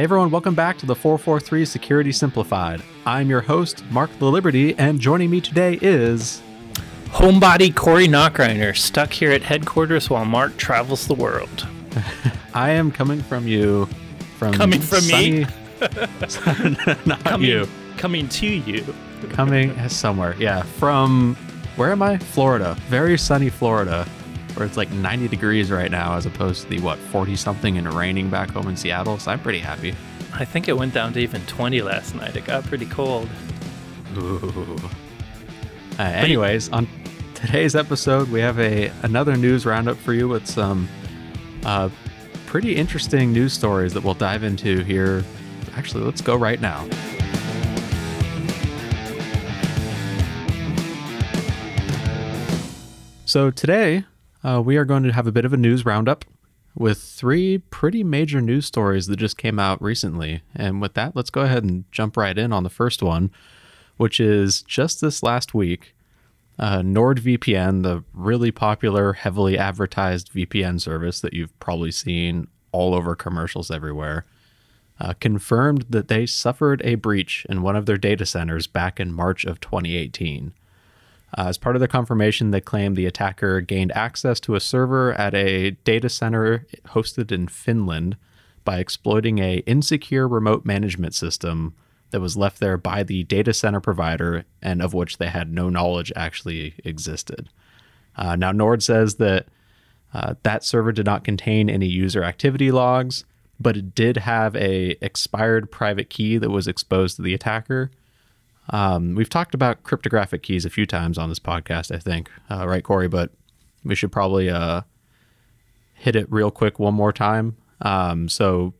Hey everyone, welcome back to the 443 Security Simplified. I'm your host, Marc Laliberte, and joining me today is. Homebody Corey Nachreiner, stuck here at headquarters while Mark travels the world. I am coming from you from Coming from me? Not Coming, you. coming to you. Coming somewhere. Yeah, from where am I? Florida. Very sunny Florida, where it's like 90 degrees right now as opposed to the what 40 something and raining back home in Seattle. So I'm pretty happy. I think it went down to even 20 last night. It got pretty cold. Ooh. Uh, anyways, on today's episode, we have a another news roundup for you with some uh, pretty interesting news stories that we'll dive into here. Actually, let's go right now. So today, uh, we are going to have a bit of a news roundup with three pretty major news stories that just came out recently. And with that, let's go ahead and jump right in on the first one, which is just this last week. Uh, NordVPN, the really popular, heavily advertised VPN service that you've probably seen all over commercials everywhere, uh, confirmed that they suffered a breach in one of their data centers back in March of 2018. Uh, as part of the confirmation, they claim the attacker gained access to a server at a data center hosted in Finland by exploiting a insecure remote management system that was left there by the data center provider and of which they had no knowledge actually existed. Uh, now, Nord says that uh, that server did not contain any user activity logs, but it did have a expired private key that was exposed to the attacker. Um, we've talked about cryptographic keys a few times on this podcast, I think, uh, right, Corey? But we should probably uh, hit it real quick one more time. Um, so,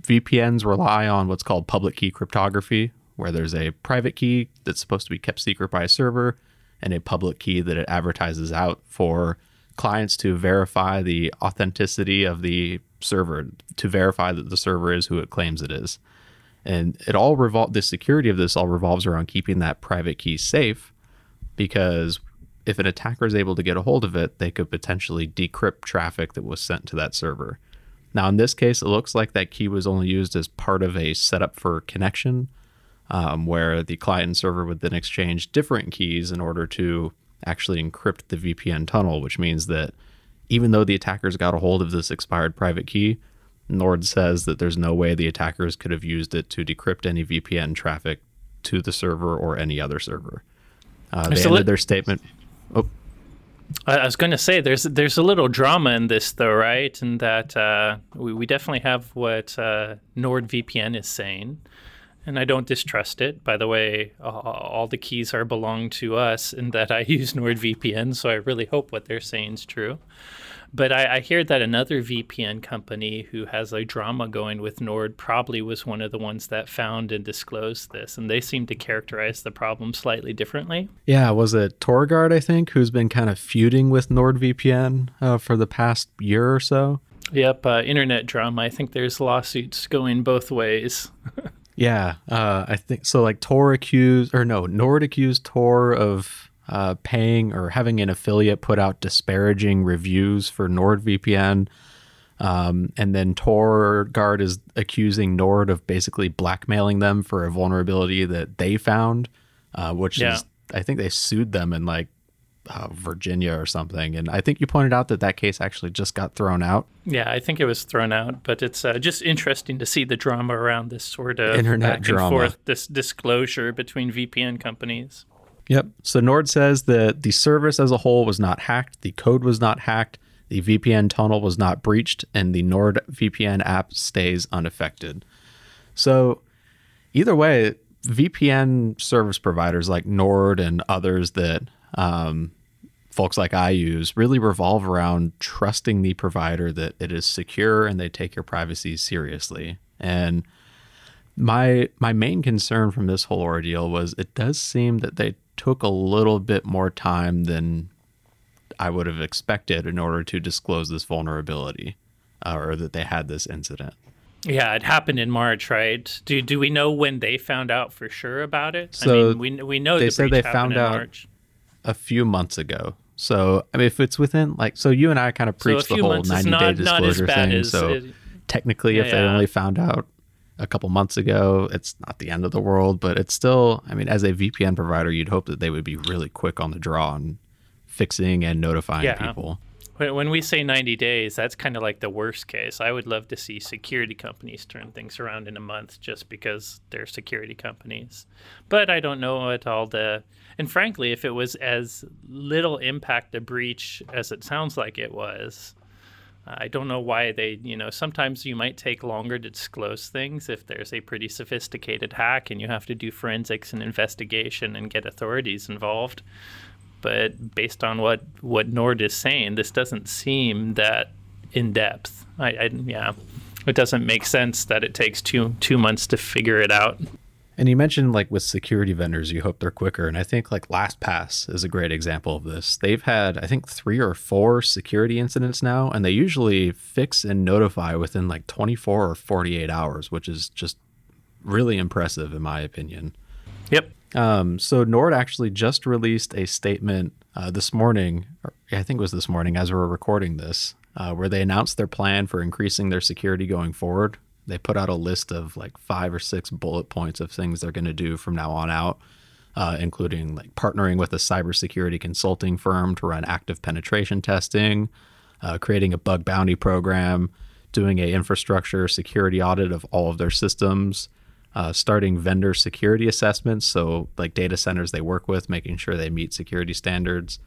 VPNs rely on what's called public key cryptography, where there's a private key that's supposed to be kept secret by a server and a public key that it advertises out for clients to verify the authenticity of the server, to verify that the server is who it claims it is. And it all revol the security of this all revolves around keeping that private key safe because if an attacker is able to get a hold of it, they could potentially decrypt traffic that was sent to that server. Now, in this case, it looks like that key was only used as part of a setup for connection, um, where the client and server would then exchange different keys in order to actually encrypt the VPN tunnel, which means that even though the attackers got a hold of this expired private key, Nord says that there's no way the attackers could have used it to decrypt any VPN traffic to the server or any other server. Uh, they ended let- their statement. Oh, I I was going to say there's there's a little drama in this though, right? And that uh, we we definitely have what uh, NordVPN is saying, and I don't distrust it. By the way, all the keys are belong to us, and that I use NordVPN, so I really hope what they're saying is true. But I, I hear that another VPN company who has a drama going with Nord probably was one of the ones that found and disclosed this, and they seem to characterize the problem slightly differently. yeah, was it TorGuard, I think, who's been kind of feuding with NordVPN uh, for the past year or so? Yep, uh, internet drama. I think there's lawsuits going both ways. Yeah, uh, I think so. Like Tor accused, or no, Nord accused Tor of uh, paying or having an affiliate put out disparaging reviews for NordVPN. Um, and then Torguard is accusing Nord of basically blackmailing them for a vulnerability that they found, uh, which Yeah. is, I think they sued them in like uh, Virginia or something. And I think you pointed out that that case actually just got thrown out. Yeah, I think it was thrown out, but it's uh, just interesting to see the drama around this sort of Internet back drama. and forth, this disclosure between VPN companies. Yep. So Nord says that the service as a whole was not hacked, the code was not hacked, the VPN tunnel was not breached, and the Nord VPN app stays unaffected. So either way, VPN service providers like Nord and others that um, folks like I use really revolve around trusting the provider that it is secure and they take your privacy seriously. And my my main concern from this whole ordeal was it does seem that they took a little bit more time than I would have expected in order to disclose this vulnerability uh, or that they had this incident. Yeah, it happened in March, right? Do do we know when they found out for sure about it? So I mean, we we know they the said they found out. A few months ago. So I mean, if it's within like, so you and I kind of So preached the whole ninety day not, as disclosure thing. as so as- technically, Yeah, if they yeah. only found out a couple months ago. It's not the end of the world, but it's still, I mean, as a VPN provider, you'd hope that they would be really quick on the draw and fixing and notifying Yeah. people. When we say 90 days, that's kind of like the worst case. I would love to see security companies turn things around in a month just because they're security companies. But I don't know at all the. And frankly, if it was as little impact a breach as it sounds like it was, I don't know why they, you know, sometimes you might take longer to disclose things if there's a pretty sophisticated hack and you have to do forensics and investigation and get authorities involved but based on what what Nord is saying, this doesn't seem that in depth. I, I yeah, it doesn't make sense that it takes two two months to figure it out. And you mentioned like with security vendors, you hope they're quicker. And I think like LastPass is a great example of this. They've had, I think, three or four security incidents now, and they usually fix and notify within like 24 or 48 hours, which is just really impressive in my opinion. Yep. Um, so Nord actually just released a statement uh, this morning, or I think it was this morning as we were recording this, uh, where they announced their plan for increasing their security going forward. They put out a list of like five or six bullet points of things they're going to do from now on out, uh, including like partnering with a cybersecurity consulting firm to run active penetration testing, uh, creating a bug bounty program, doing a infrastructure security audit of all of their systems, uh, starting vendor security assessments. So, like data centers they work with, making sure they meet security standards,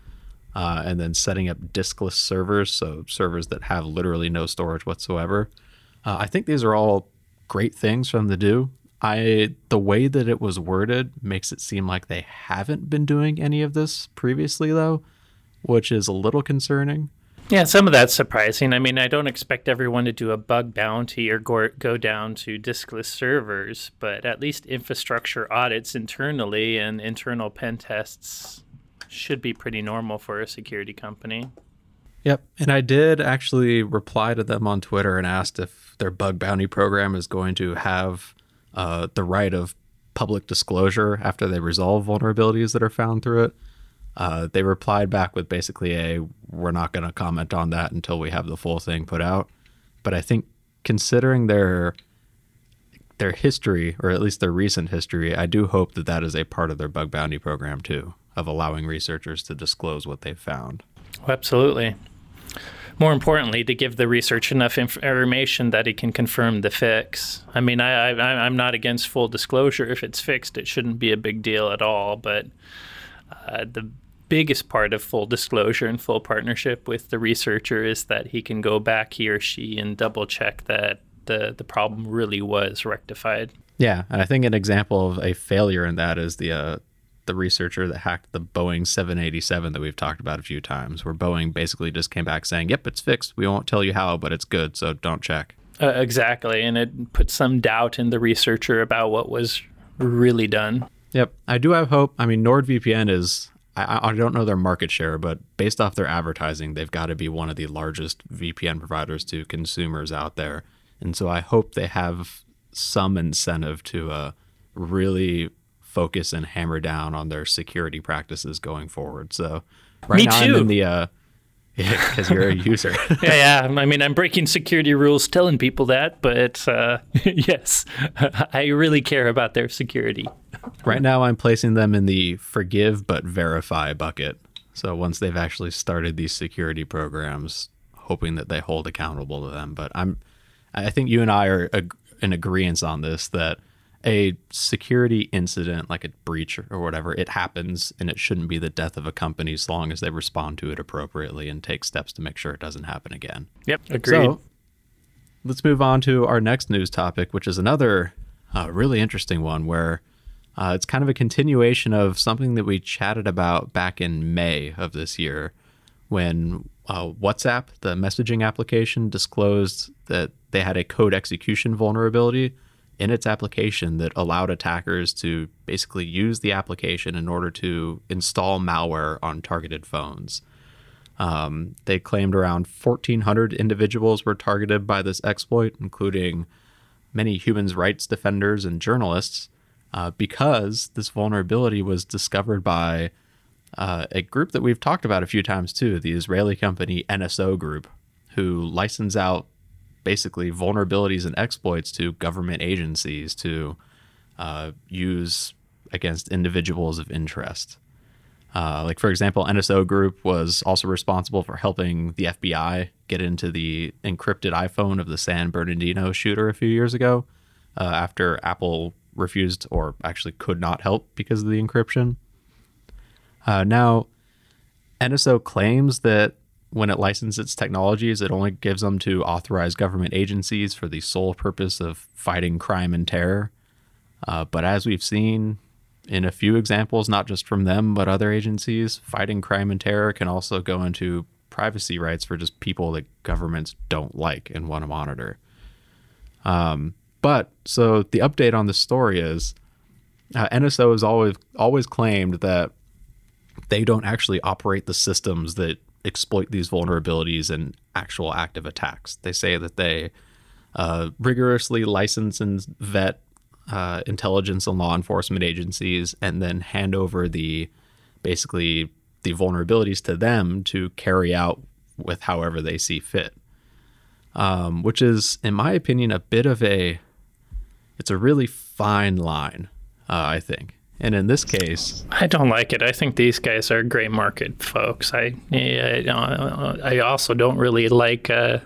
uh, and then setting up diskless servers, so servers that have literally no storage whatsoever. Uh, I think these are all great things for them to do. I the way that it was worded makes it seem like they haven't been doing any of this previously, though, which is a little concerning. Yeah, some of that's surprising. I mean, I don't expect everyone to do a bug bounty or go, go down to diskless servers, but at least infrastructure audits internally and internal pen tests should be pretty normal for a security company. Yep. And I did actually reply to them on Twitter and asked if their bug bounty program is going to have uh, the right of public disclosure after they resolve vulnerabilities that are found through it. Uh, they replied back with basically a we're not going to comment on that until we have the full thing put out. But I think considering their their history, or at least their recent history, I do hope that that is a part of their bug bounty program too, of allowing researchers to disclose what they've found. Oh, absolutely. More importantly, to give the research enough inf- information that it can confirm the fix. I mean, I, I, I'm not against full disclosure. If it's fixed, it shouldn't be a big deal at all. But uh, the biggest part of full disclosure and full partnership with the researcher is that he can go back, he or she, and double check that the, the problem really was rectified. Yeah, and I think an example of a failure in that is the uh, the researcher that hacked the Boeing 787 that we've talked about a few times, where Boeing basically just came back saying, "Yep, it's fixed. We won't tell you how, but it's good, so don't check." Uh, exactly, and it put some doubt in the researcher about what was really done. Yep, I do have hope. I mean, NordVPN is. I, I don't know their market share, but based off their advertising, they've got to be one of the largest VPN providers to consumers out there. And so I hope they have some incentive to uh, really focus and hammer down on their security practices going forward. So right Me now I'm too. in the uh, because you're a user. yeah, yeah. I mean, I'm breaking security rules telling people that, but uh, yes, I really care about their security. Right now I'm placing them in the forgive but verify bucket. So once they've actually started these security programs, hoping that they hold accountable to them. But I'm, I think you and I are ag- in agreement on this that a security incident like a breach or whatever it happens and it shouldn't be the death of a company as long as they respond to it appropriately and take steps to make sure it doesn't happen again. Yep, agreed. So let's move on to our next news topic, which is another uh, really interesting one where uh, it's kind of a continuation of something that we chatted about back in May of this year when uh, WhatsApp, the messaging application, disclosed that they had a code execution vulnerability in its application that allowed attackers to basically use the application in order to install malware on targeted phones. Um, they claimed around 1,400 individuals were targeted by this exploit, including many human rights defenders and journalists, uh, because this vulnerability was discovered by uh, a group that we've talked about a few times too, the Israeli company NSO Group, who license out basically vulnerabilities and exploits to government agencies to uh, use against individuals of interest. Uh, like, for example, NSO Group was also responsible for helping the FBI get into the encrypted iPhone of the San Bernardino shooter a few years ago uh, after Apple refused or actually could not help because of the encryption. Uh, now, NSO claims that when it licenses its technologies, it only gives them to authorized government agencies for the sole purpose of fighting crime and terror. Uh, but as we've seen in a few examples, not just from them, but other agencies, fighting crime and terror can also go into privacy rights for just people that governments don't like and want to monitor. Um, but so the update on the story is uh, NSO has always always claimed that they don't actually operate the systems that exploit these vulnerabilities in actual active attacks. They say that they uh, rigorously license and vet uh, intelligence and law enforcement agencies, and then hand over the basically the vulnerabilities to them to carry out with however they see fit. Um, which is, in my opinion, a bit of a it's a really fine line, uh, I think. And in this case, I don't like it. I think these guys are gray market folks. I I, I also don't really like uh,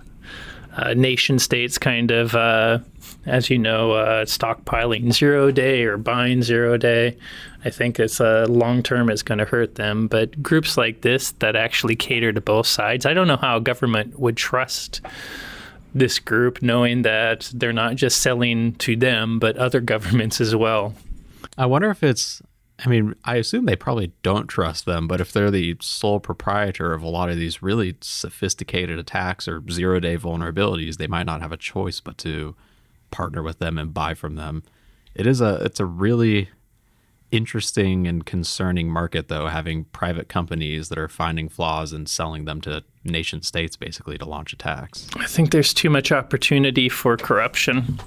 uh, nation states kind of, uh, as you know, uh, stockpiling zero day or buying zero day. I think it's uh, long term is going to hurt them. But groups like this that actually cater to both sides, I don't know how government would trust this group knowing that they're not just selling to them, but other governments as well. I wonder if it's. I mean, I assume they probably don't trust them, but if they're the sole proprietor of a lot of these really sophisticated attacks or zero day vulnerabilities, they might not have a choice but to partner with them and buy from them. It is a it's a really interesting and concerning market though having private companies that are finding flaws and selling them to nation states basically to launch attacks. I think there's too much opportunity for corruption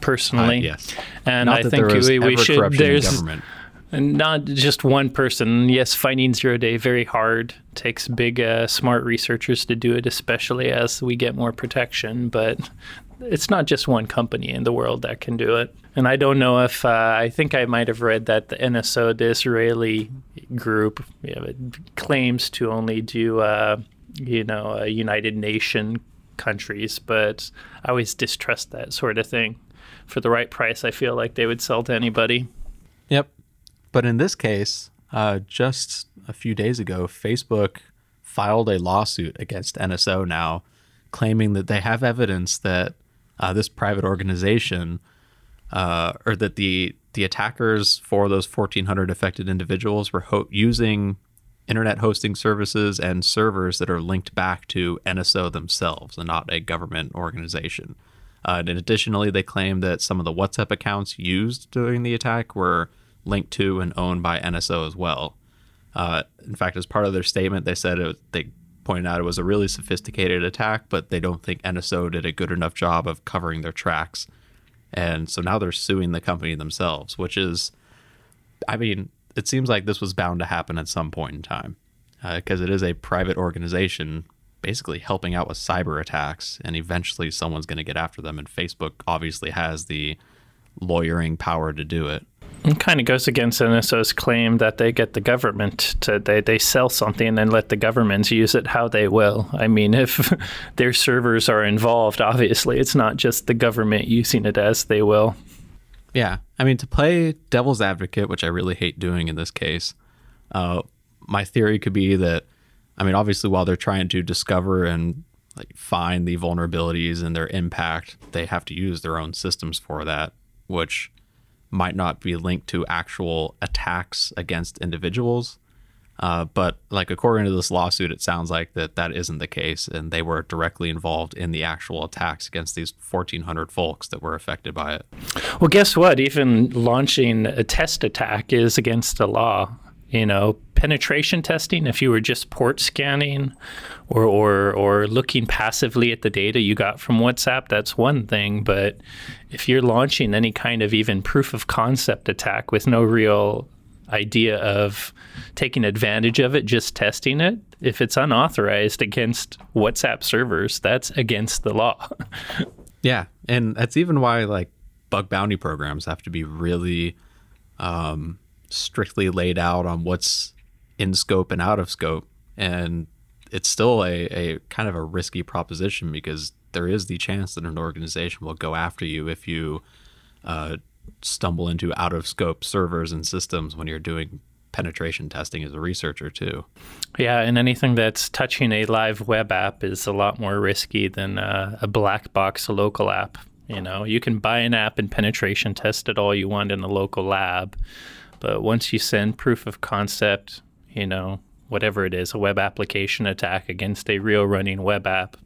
personally. Uh, yes. And Not I that think there was we, we should corruption in there's government. and not just one person. Yes, finding zero day very hard. Takes big, uh, smart researchers to do it, especially as we get more protection. But it's not just one company in the world that can do it. And I don't know if uh, I think I might have read that the NSO, the Israeli group, you know, claims to only do, uh, you know, uh, United Nation countries. But I always distrust that sort of thing. For the right price, I feel like they would sell to anybody. Yep. But in this case, uh, just a few days ago, Facebook filed a lawsuit against NSO now, claiming that they have evidence that uh, this private organization, uh, or that the the attackers for those 1,400 affected individuals were ho- using internet hosting services and servers that are linked back to NSO themselves and not a government organization. Uh, and additionally, they claim that some of the WhatsApp accounts used during the attack were linked to and owned by NSO as well. Uh, in fact, as part of their statement, they said it, they pointed out it was a really sophisticated attack, but they don't think NSO did a good enough job of covering their tracks. And so now they're suing the company themselves, which is, I mean, it seems like this was bound to happen at some point in time uh, because it is a private organization basically helping out with cyber attacks, and eventually someone's going to get after them. And Facebook obviously has the lawyering power to do it. It kind of goes against NSO's claim that they get the government to they, they sell something and then let the governments use it how they will. I mean, if their servers are involved, obviously it's not just the government using it as they will. Yeah, I mean to play devil's advocate, which I really hate doing in this case. Uh, my theory could be that, I mean, obviously while they're trying to discover and like find the vulnerabilities and their impact, they have to use their own systems for that, which might not be linked to actual attacks against individuals. Uh, but like according to this lawsuit, it sounds like that that isn't the case, and they were directly involved in the actual attacks against these 1,400 folks that were affected by it. Well, guess what? Even launching a test attack is against the law. You know, penetration testing, if you were just port scanning or, or, or looking passively at the data you got from WhatsApp, that's one thing. But if you're launching any kind of even proof of concept attack with no real idea of taking advantage of it, just testing it, if it's unauthorized against WhatsApp servers, that's against the law. yeah. And that's even why like bug bounty programs have to be really um, strictly laid out on what's in scope and out of scope. And it's still a, a kind of a risky proposition because there is the chance that an organization will go after you if you uh, stumble into out of scope servers and systems when you're doing penetration testing as a researcher too. Yeah, and anything that's touching a live web app is a lot more risky than uh, a black box local app. You know, you can buy an app and penetration test it all you want in a local lab, but once you send proof of concept, you know, whatever it is, a web application attack against a real running web app,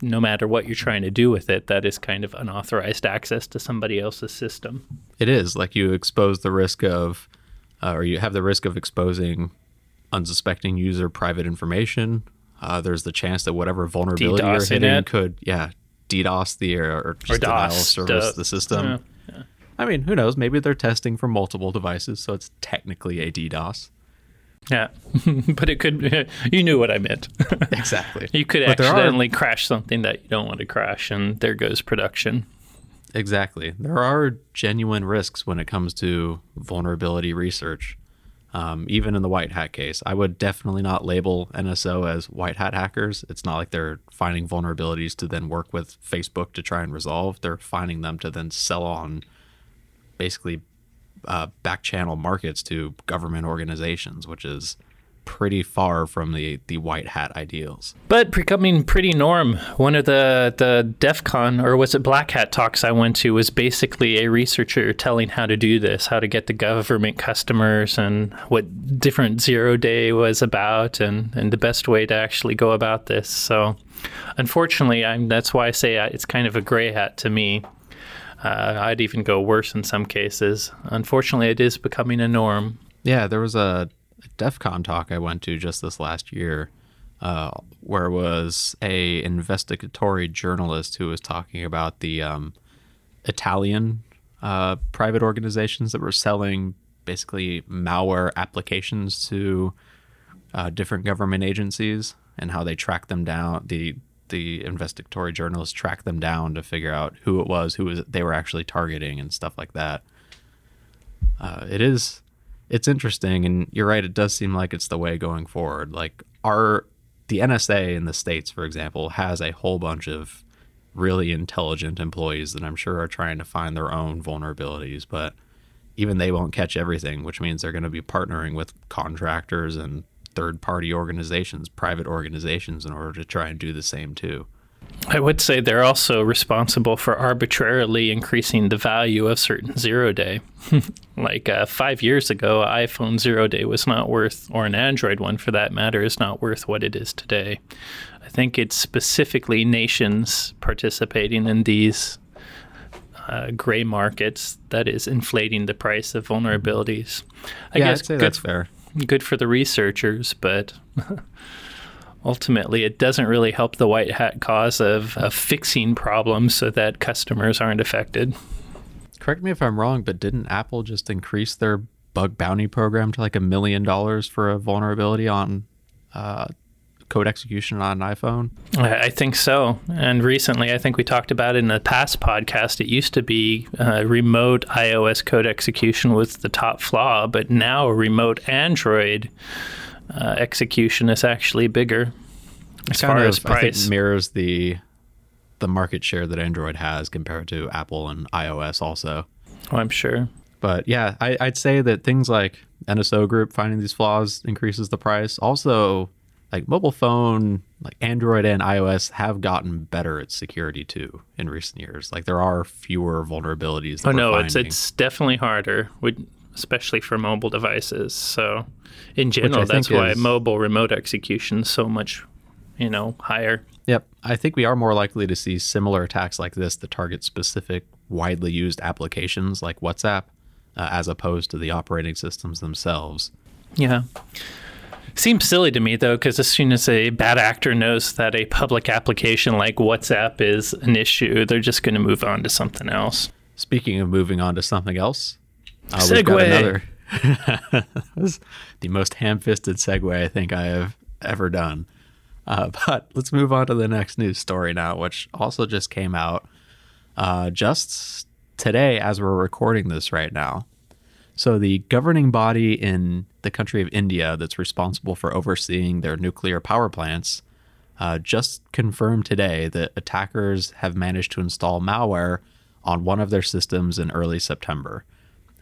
no matter what you're trying to do with it, that is kind of unauthorized access to somebody else's system. It is like you expose the risk of, uh, or you have the risk of exposing unsuspecting user private information. Uh, there's the chance that whatever vulnerability DDoS you're hitting it. could, yeah, DDoS the or, or just Or DOS, service the system. Yeah. I mean, who knows? Maybe they're testing for multiple devices, so it's technically a DDoS. Yeah, but it could. You knew what I meant. Exactly. you could But there are- accidentally crash something that you don't want to crash, and there goes production. Exactly. There are genuine risks when it comes to vulnerability research. Um, even in the white hat case, I would definitely not label NSO as white hat hackers. It's not like they're finding vulnerabilities to then work with Facebook to try and resolve. They're finding them to then sell on basically uh, back channel markets to government organizations, which is pretty far from the, the white hat ideals. But becoming pretty norm. One of the the DEF CON or was it Black Hat talks I went to was basically a researcher telling how to do this, how to get the government customers, and what different zero day was about, and and the best way to actually go about this. So, unfortunately, I'm that's why I say it's kind of a gray hat to me. Uh, I'd even go worse in some cases. Unfortunately, it is becoming a norm. Yeah, there was a, DEF CON talk I went to just this last year uh, where it was a investigatory journalist who was talking about the um, Italian uh, private organizations that were selling basically malware applications to uh, different government agencies and how they track them down. The the investigatory journalists tracked them down to figure out who it was, who was they were actually targeting, and stuff like that. Uh, it is it's interesting and you're right it does seem like it's the way going forward like our the nsa in the states for example has a whole bunch of really intelligent employees that i'm sure are trying to find their own vulnerabilities but even they won't catch everything which means they're going to be partnering with contractors and third party organizations private organizations in order to try and do the same too I would say they're also responsible for arbitrarily increasing the value of certain zero day. like uh, five years ago, an iPhone zero day was not worth, or an Android one for that matter, is not worth what it is today. I think it's specifically nations participating in these uh, gray markets that is inflating the price of vulnerabilities. I yeah guess i'd say good that's fair good for the researchers, but ultimately it doesn't really help the white hat cause of, of fixing problems so that customers aren't affected. correct me if i'm wrong but didn't apple just increase their bug bounty program to like a million dollars for a vulnerability on uh, code execution on an iphone I think so. And recently, I think we talked about it in the past podcast. It used to be uh, remote iOS code execution was the top flaw, but now remote Android uh, execution is actually bigger as kind far of, as I think, price. mirrors the the market share that Android has compared to Apple and iOS also. Oh, I'm sure. But yeah, I, I'd say that things like NSO Group finding these flaws increases the price. Also, like mobile phone, like Android and iOS have gotten better at security too in recent years. Like there are fewer vulnerabilities. Oh no, it's it's definitely harder, with, especially for mobile devices. So, in general, that's why is- mobile remote execution is so much, you know, higher. Yep. I think we are more likely to see similar attacks like this that target specific, widely used applications like WhatsApp, uh, as opposed to the operating systems themselves. Yeah. Seems silly to me though, because as soon as a bad actor knows that a public application like WhatsApp is an issue, they're just going to move on to something else. Speaking of moving on to something else, uh, we've got Segue. another that was the most ham-fisted segue I think I have ever done. Uh, but let's move on to the next news story now, which also just came out uh, just today as we're recording this right now. So, the governing body in the country of India that's responsible for overseeing their nuclear power plants uh, just confirmed today that attackers have managed to install malware on one of their systems in early September.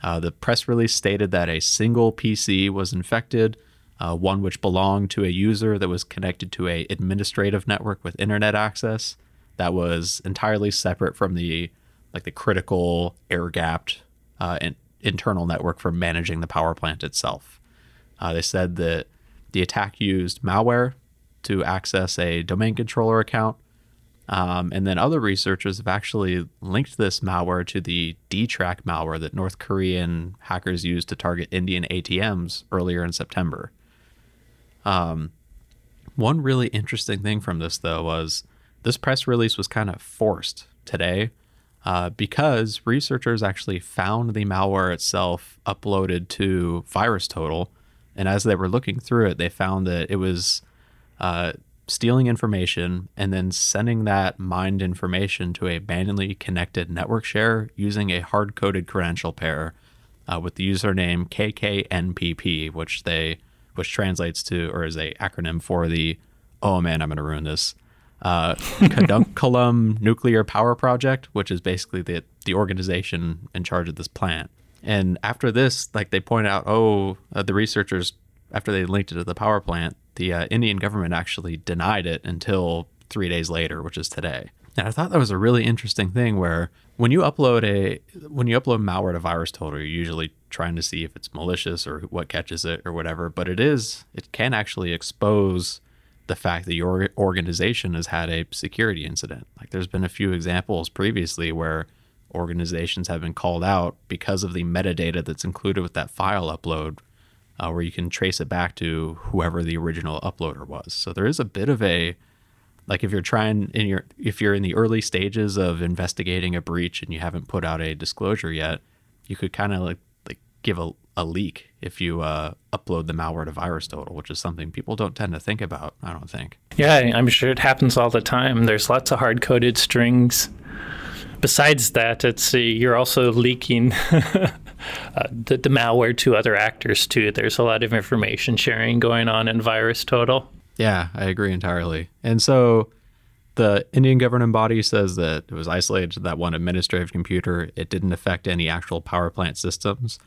Uh, the press release stated that a single PC was infected, uh, one which belonged to a user that was connected to a administrative network with internet access that was entirely separate from the like the critical air gapped uh, internal network for managing the power plant itself. Uh, they said that the attack used malware to access a domain controller account um, and then other researchers have actually linked this malware to the D-Track malware that North Korean hackers used to target Indian ATMs earlier in September. Um, one really interesting thing from this, though, was this press release was kind of forced today uh, because researchers actually found the malware itself uploaded to VirusTotal. And as they were looking through it, they found that it was uh, stealing information and then sending that mined information to a manually connected network share using a hard coded credential pair uh, with the username KKNPP, which they which translates to or is a acronym for the oh man, I'm going to ruin this. Uh, Kadunkulam Nuclear Power Project, which is basically the the organization in charge of this plant. And after this, like they point out, oh, uh, the researchers after they linked it to the power plant, the uh, Indian government actually denied it until three days later, which is today. And I thought that was a really interesting thing where when you upload a when you upload malware to VirusTotal, you're usually trying to see if it's malicious or what catches it or whatever. But it is it can actually expose the fact that your organization has had a security incident. Like there's been a few examples previously where organizations have been called out because of the metadata that's included with that file upload uh, where you can trace it back to whoever the original uploader was. So there is a bit of a like if you're trying in your if you're in the early stages of investigating a breach and you haven't put out a disclosure yet, you could kind of like give a, a leak if you uh, upload the malware to VirusTotal, which is something people don't tend to think about. I don't think. Yeah, I'm sure it happens all the time. There's lots of hard coded strings. Besides that, it's uh, you're also leaking uh, the, the malware to other actors too. There's a lot of information sharing going on in VirusTotal. Yeah, I agree entirely. And so the Indian governing body says that it was isolated to that one administrative computer. It didn't affect any actual power plant systems.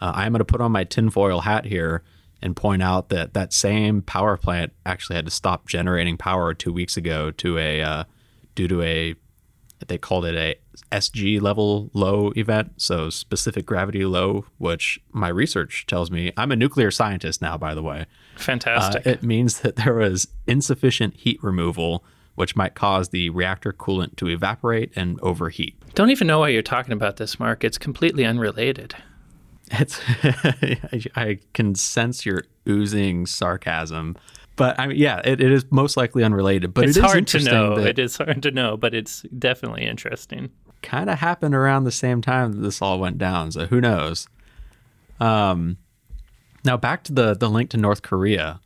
Uh, I'm going to put on my tinfoil hat here and point out that that same power plant actually had to stop generating power two weeks ago to a uh, due to a they called it a SG level low event, so specific gravity low, which my research tells me I'm a nuclear scientist now, by the way. Fantastic. Uh, it means that there was insufficient heat removal, which might cause the reactor coolant to evaporate and overheat. Don't even know why you're talking about this, Mark. It's completely unrelated. It's I can sense your oozing sarcasm but I mean, yeah, it, it is most likely unrelated. But it's it hard to know. It is hard to know, but it's definitely interesting. Kind of happened around the same time that this all went down, so who knows? Um, now back to the the link to North Korea.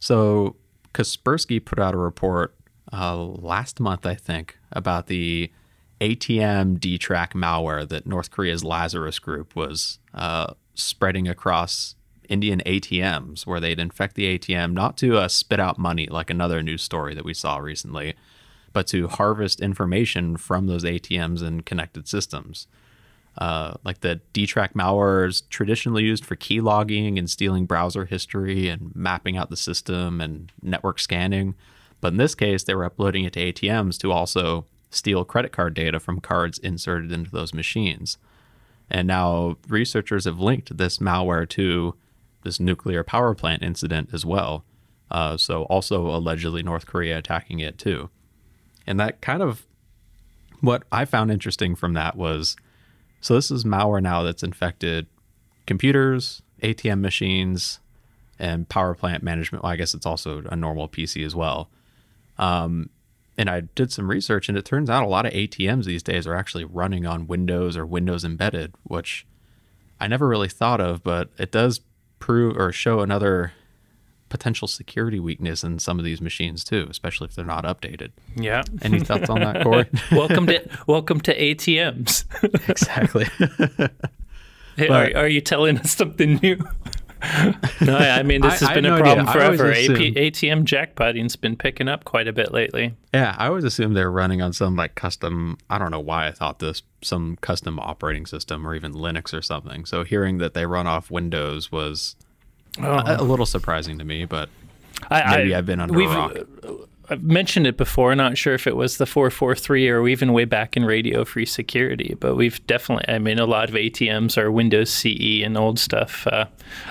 So Kaspersky put out a report uh, last month, I think, about the ATM D-Track malware that North Korea's Lazarus Group was uh, spreading across Indian ATMs where they'd infect the ATM not to uh, spit out money like another news story that we saw recently, but to harvest information from those ATMs and connected systems. Uh, like the D-Track malware is traditionally used for key logging and stealing browser history and mapping out the system and network scanning. But in this case, they were uploading it to ATMs to also steal credit card data from cards inserted into those machines. And now researchers have linked this malware to this nuclear power plant incident as well. Uh, so also allegedly North Korea attacking it too. And that kind of what I found interesting from that was so this is malware now that's infected computers, ATM machines, and power plant management. Well, I guess it's also a normal PC as well. Um, and I did some research, and it turns out a lot of ATMs these days are actually running on Windows or Windows embedded, which I never really thought of, but it does prove or show another potential security weakness in some of these machines too, especially if they're not updated. Yeah. Any thoughts on that, Corey? welcome to welcome to ATMs. exactly. hey, are, are you telling us something new? No, I mean this has I- I been had a no problem idea. Forever. AP, ATM jackpotting's been picking up quite a bit lately. Yeah, I always assumed they're running on some like custom. I don't know why I thought this some custom operating system or even Linux or something. So hearing that they run off Windows was oh. a, a little surprising to me. But I, Maybe I, I've been under a rock. Uh, I've mentioned it before. Not sure if it was the 443 or even way back in Radio Free Security, but we've definitely. I mean, a lot of ATMs are Windows CE and old stuff. Uh,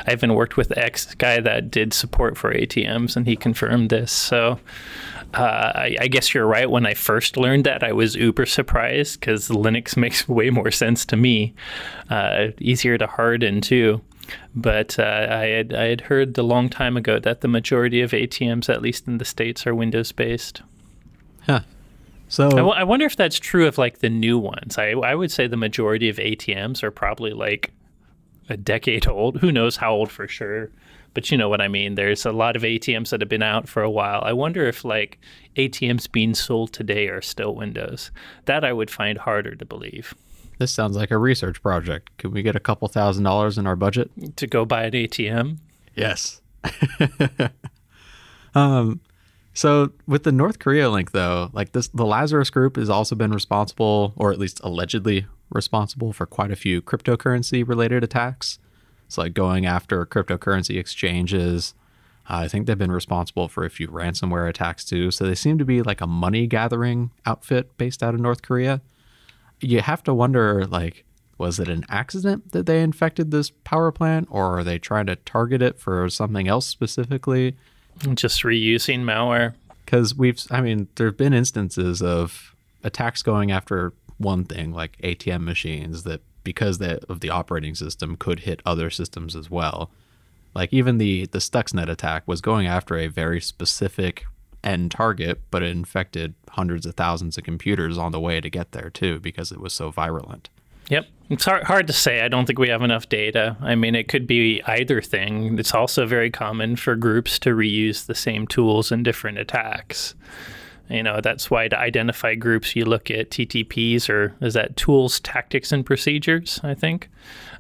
I even worked with X guy that did support for ATMs, and he confirmed this. So. Uh, I, I guess you're right. When I first learned that, I was uber surprised because Linux makes way more sense to me. Uh, easier to harden too. But uh, I had I had heard a long time ago that the majority of ATMs, at least in the states, are Windows based. huh. So I, w- I wonder if that's true of like the new ones. I I would say the majority of ATMs are probably like a decade old. Who knows how old for sure? But you know what I mean. There's a lot of ATMs that have been out for a while. I wonder if like ATMs being sold today are still Windows. That I would find harder to believe. This sounds like a research project. Could we get a couple thousand dollars in our budget? To go buy an ATM, Yes. um, so with the North Korea link, though, like this, the Lazarus Group has also been responsible, or at least allegedly responsible, for quite a few cryptocurrency related attacks. It's like going after cryptocurrency exchanges. Uh, I think they've been responsible for a few ransomware attacks too. So they seem to be like a money gathering outfit based out of North Korea. You have to wonder, like, was it an accident that they infected this power plant, or are they trying to target it for something else specifically? just reusing malware. Because we've, I mean, there have been instances of attacks going after one thing, like ATM machines, that because they, of the operating system could hit other systems as well. Like even the the Stuxnet attack was going after a very specific end target, but it infected hundreds of thousands of computers on the way to get there too, because it was so virulent. Yep. It's hard, hard to say. I don't think we have enough data. I mean, it could be either thing. It's also very common for groups to reuse the same tools in different attacks. You know, that's why to identify groups, you look at TTPs or is that tools, tactics, and procedures, I think.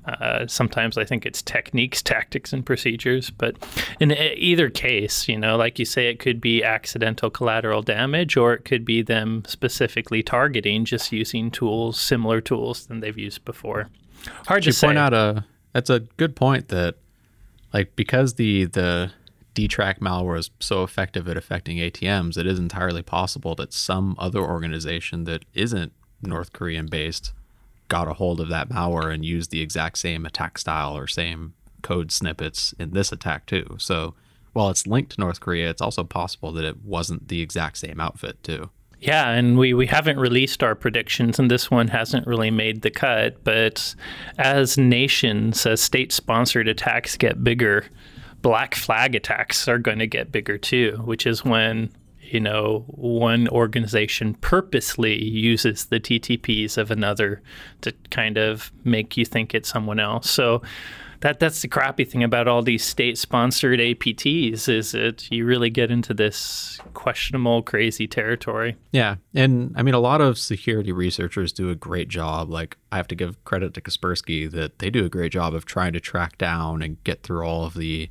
Uh, sometimes I think it's techniques, tactics, and procedures. But in either case, you know, like you say, it could be accidental collateral damage or it could be them specifically targeting just using tools, similar tools than they've used before. Hard to say. point out a that's a good point that like because the the D-Track malware is so effective at affecting ATMs, it is entirely possible that some other organization that isn't North Korean based got a hold of that malware and used the exact same attack style or same code snippets in this attack too. So while it's linked to North Korea, it's also possible that it wasn't the exact same outfit too. Yeah, and we, we haven't released our predictions, and this one hasn't really made the cut. But as nations, as state sponsored attacks get bigger, black flag attacks are going to get bigger too, which is when you know one organization purposely uses the TTPs of another to kind of make you think it's someone else. So that that's the crappy thing about all these state sponsored APTs is that you really get into this questionable crazy territory. Yeah, and I mean a lot of security researchers do a great job. Like I have to give credit to Kaspersky that they do a great job of trying to track down and get through all of the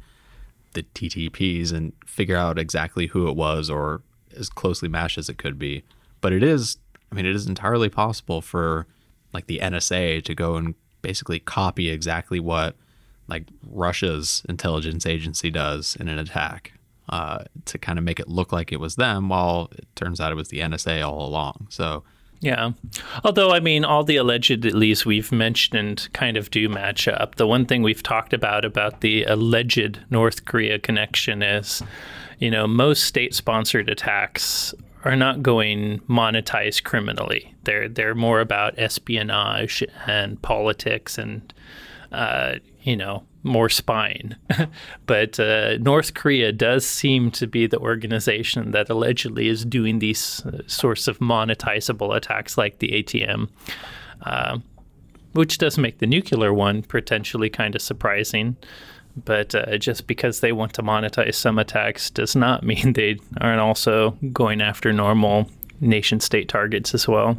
the TTPs and figure out exactly who it was or as closely matched as it could be. But it is, I mean, it is entirely possible for like the NSA to go and basically copy exactly what like Russia's intelligence agency does in an attack uh, to kind of make it look like it was them, while it turns out it was the NSA all along. So Yeah. Although, I mean, all the alleged at least we've mentioned kind of do match up. The one thing we've talked about about the alleged North Korea connection is, you know, most state sponsored attacks are not going monetized criminally. They're they're more about espionage and politics and uh, you know, more spine. but uh, North Korea does seem to be the organization that allegedly is doing these uh, sorts of monetizable attacks like the ATM. Uh, which does make the nuclear one potentially kind of surprising. But uh, just because they want to monetize some attacks does not mean they aren't also going after normal nation state targets as well.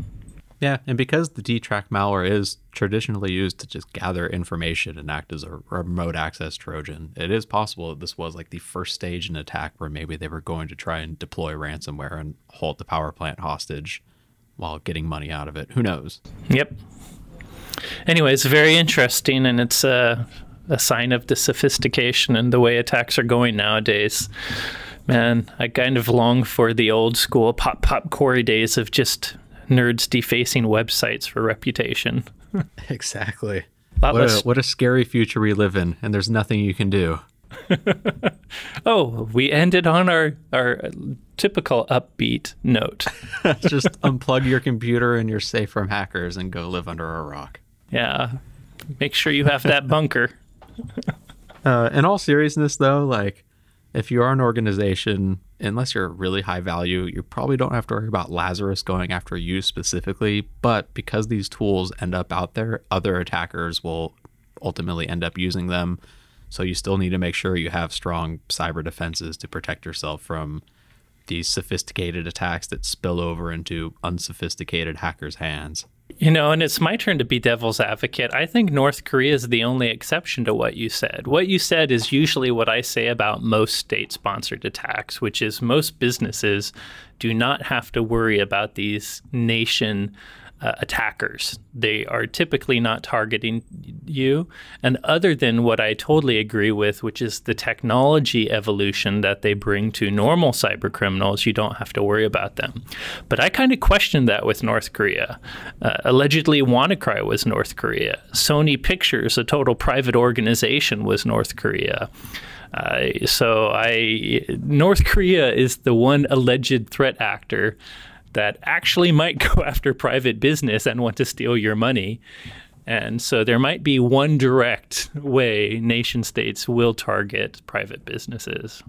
Yeah, and because the DTrack malware is traditionally used to just gather information and act as a remote access Trojan, it is possible that this was like the first stage in an attack where maybe they were going to try and deploy ransomware and hold the power plant hostage while getting money out of it. Who knows? Yep. Anyway, it's very interesting, and it's a, a sign of the sophistication and the way attacks are going nowadays. Man, I kind of long for the old school pop pop Corey days of just nerds defacing websites for reputation. exactly. What a, what a scary future we live in, and there's nothing you can do. oh, we ended on our, our typical upbeat note. Just unplug your computer and you're safe from hackers and go live under a rock. Yeah. Make sure you have that bunker. uh, in all seriousness, though, like if you are an organization, unless you're really high value, you probably don't have to worry about Lazarus going after you specifically. But because these tools end up out there, other attackers will ultimately end up using them. So you still need to make sure you have strong cyber defenses to protect yourself from these sophisticated attacks that spill over into unsophisticated hackers' hands. You know, and it's my turn to be devil's advocate. I think North Korea is the only exception to what you said. What you said is usually what I say about most state sponsored attacks, which is most businesses do not have to worry about these nation uh, attackers. They are typically not targeting you. And other than what I totally agree with, which is the technology evolution that they bring to normal cyber criminals, you don't have to worry about them. But I kind of questioned that with North Korea. Uh, allegedly, WannaCry was North Korea. Sony Pictures, a total private organization, was North Korea. Uh, so I North Korea is the one alleged threat actor that actually might go after private business and want to steal your money. And so there might be one direct way nation states will target private businesses.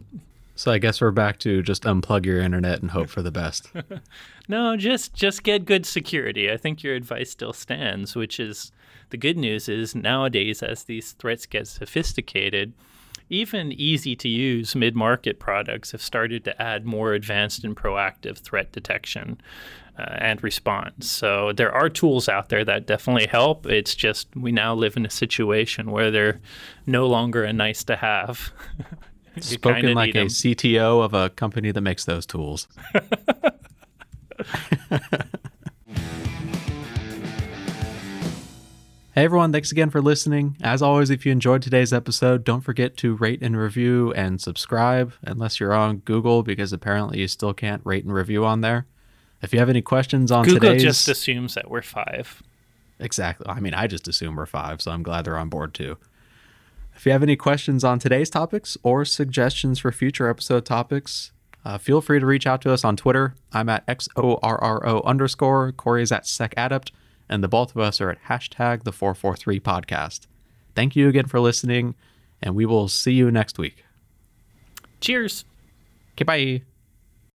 So I guess we're back to just unplug your internet and hope for the best. no, just just get good security. I think your advice still stands, which is the good news is nowadays as these threats get sophisticated, even easy to use mid market products have started to add more advanced and proactive threat detection uh, and response. So there are tools out there that definitely help. It's just we now live in a situation where they're no longer a nice to have. Spoken like a CTO of a company that makes those tools. Hey everyone, thanks again for listening. As always, if you enjoyed today's episode, don't forget to rate and review and subscribe, unless you're on Google, because apparently you still can't rate and review on there. If you have any questions on Google today's... just assumes that we're five. Exactly. I mean, I just assume we're five, so I'm glad they're on board too. If you have any questions on today's topics or suggestions for future episode topics, uh, feel free to reach out to us on Twitter. I'm at XORRO underscore. Corey is at SecAdept and the both of us are at hashtag the 443 podcast. Thank you again for listening, and we will see you next week. Cheers. Okay, bye.